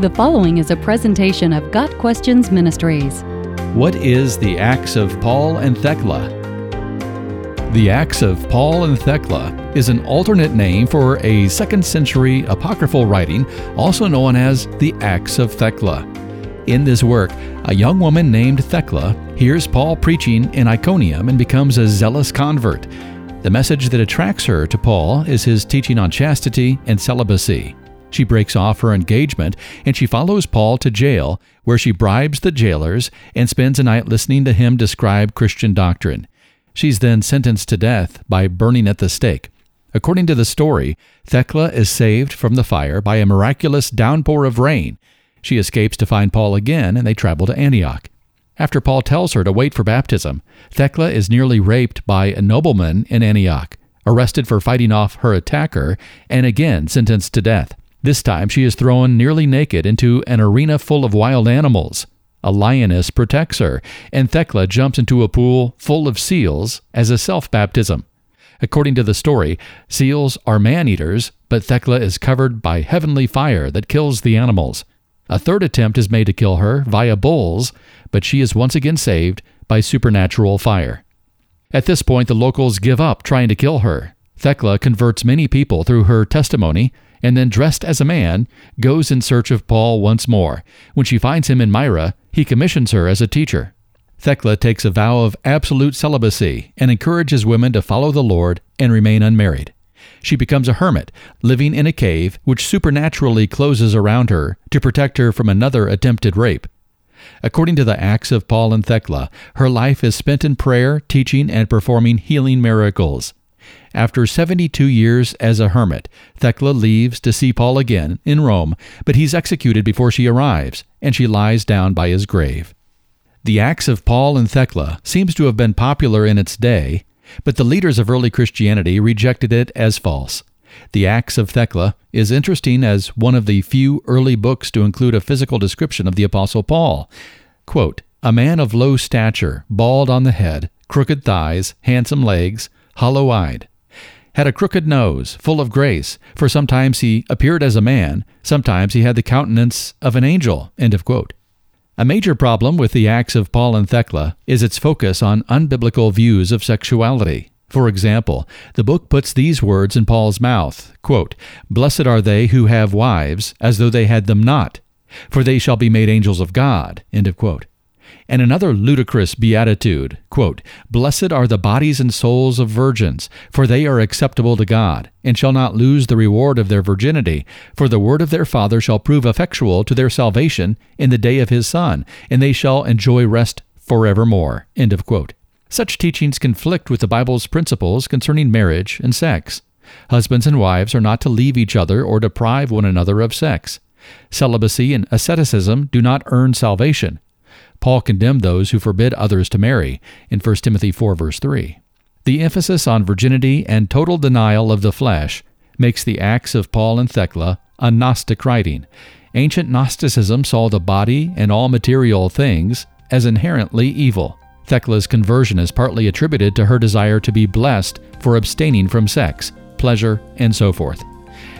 The following is a presentation of Got Questions Ministries. What is the Acts of Paul and Thecla? The Acts of Paul and Thecla is an alternate name for a second century apocryphal writing, also known as the Acts of Thecla. In this work, a young woman named Thecla hears Paul preaching in Iconium and becomes a zealous convert. The message that attracts her to Paul is his teaching on chastity and celibacy. She breaks off her engagement and she follows Paul to jail, where she bribes the jailers and spends a night listening to him describe Christian doctrine. She's then sentenced to death by burning at the stake. According to the story, Thecla is saved from the fire by a miraculous downpour of rain. She escapes to find Paul again and they travel to Antioch. After Paul tells her to wait for baptism, Thecla is nearly raped by a nobleman in Antioch, arrested for fighting off her attacker, and again sentenced to death. This time she is thrown nearly naked into an arena full of wild animals. A lioness protects her, and Thecla jumps into a pool full of seals as a self baptism. According to the story, seals are man eaters, but Thecla is covered by heavenly fire that kills the animals. A third attempt is made to kill her via bulls, but she is once again saved by supernatural fire. At this point, the locals give up trying to kill her. Thecla converts many people through her testimony and then, dressed as a man, goes in search of Paul once more. When she finds him in Myra, he commissions her as a teacher. Thecla takes a vow of absolute celibacy and encourages women to follow the Lord and remain unmarried. She becomes a hermit, living in a cave which supernaturally closes around her to protect her from another attempted rape. According to the Acts of Paul and Thecla, her life is spent in prayer, teaching, and performing healing miracles. After 72 years as a hermit, Thecla leaves to see Paul again in Rome, but he's executed before she arrives, and she lies down by his grave. The Acts of Paul and Thecla seems to have been popular in its day, but the leaders of early Christianity rejected it as false. The Acts of Thecla is interesting as one of the few early books to include a physical description of the Apostle Paul. Quote, a man of low stature, bald on the head, crooked thighs, handsome legs, hollow eyed, had a crooked nose, full of grace, for sometimes he appeared as a man, sometimes he had the countenance of an angel. A major problem with the Acts of Paul and Thecla is its focus on unbiblical views of sexuality. For example, the book puts these words in Paul's mouth quote, Blessed are they who have wives, as though they had them not, for they shall be made angels of God. End of quote and another ludicrous beatitude quote, Blessed are the bodies and souls of virgins, for they are acceptable to God, and shall not lose the reward of their virginity, for the word of their Father shall prove effectual to their salvation in the day of his Son, and they shall enjoy rest forevermore. End of quote. Such teachings conflict with the Bible's principles concerning marriage and sex. Husbands and wives are not to leave each other or deprive one another of sex. Celibacy and asceticism do not earn salvation. Paul condemned those who forbid others to marry in 1 Timothy 4 verse 3. The emphasis on virginity and total denial of the flesh makes the Acts of Paul and Thecla a Gnostic writing. Ancient Gnosticism saw the body and all material things as inherently evil. Thecla's conversion is partly attributed to her desire to be blessed for abstaining from sex, pleasure, and so forth.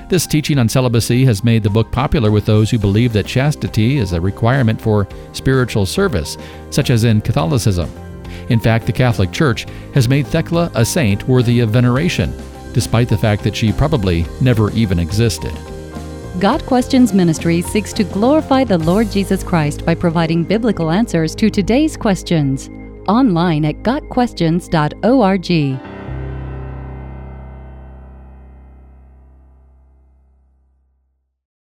This teaching on celibacy has made the book popular with those who believe that chastity is a requirement for spiritual service, such as in Catholicism. In fact, the Catholic Church has made Thecla a saint worthy of veneration, despite the fact that she probably never even existed. Got Questions Ministry seeks to glorify the Lord Jesus Christ by providing biblical answers to today's questions. Online at GotQuestions.org.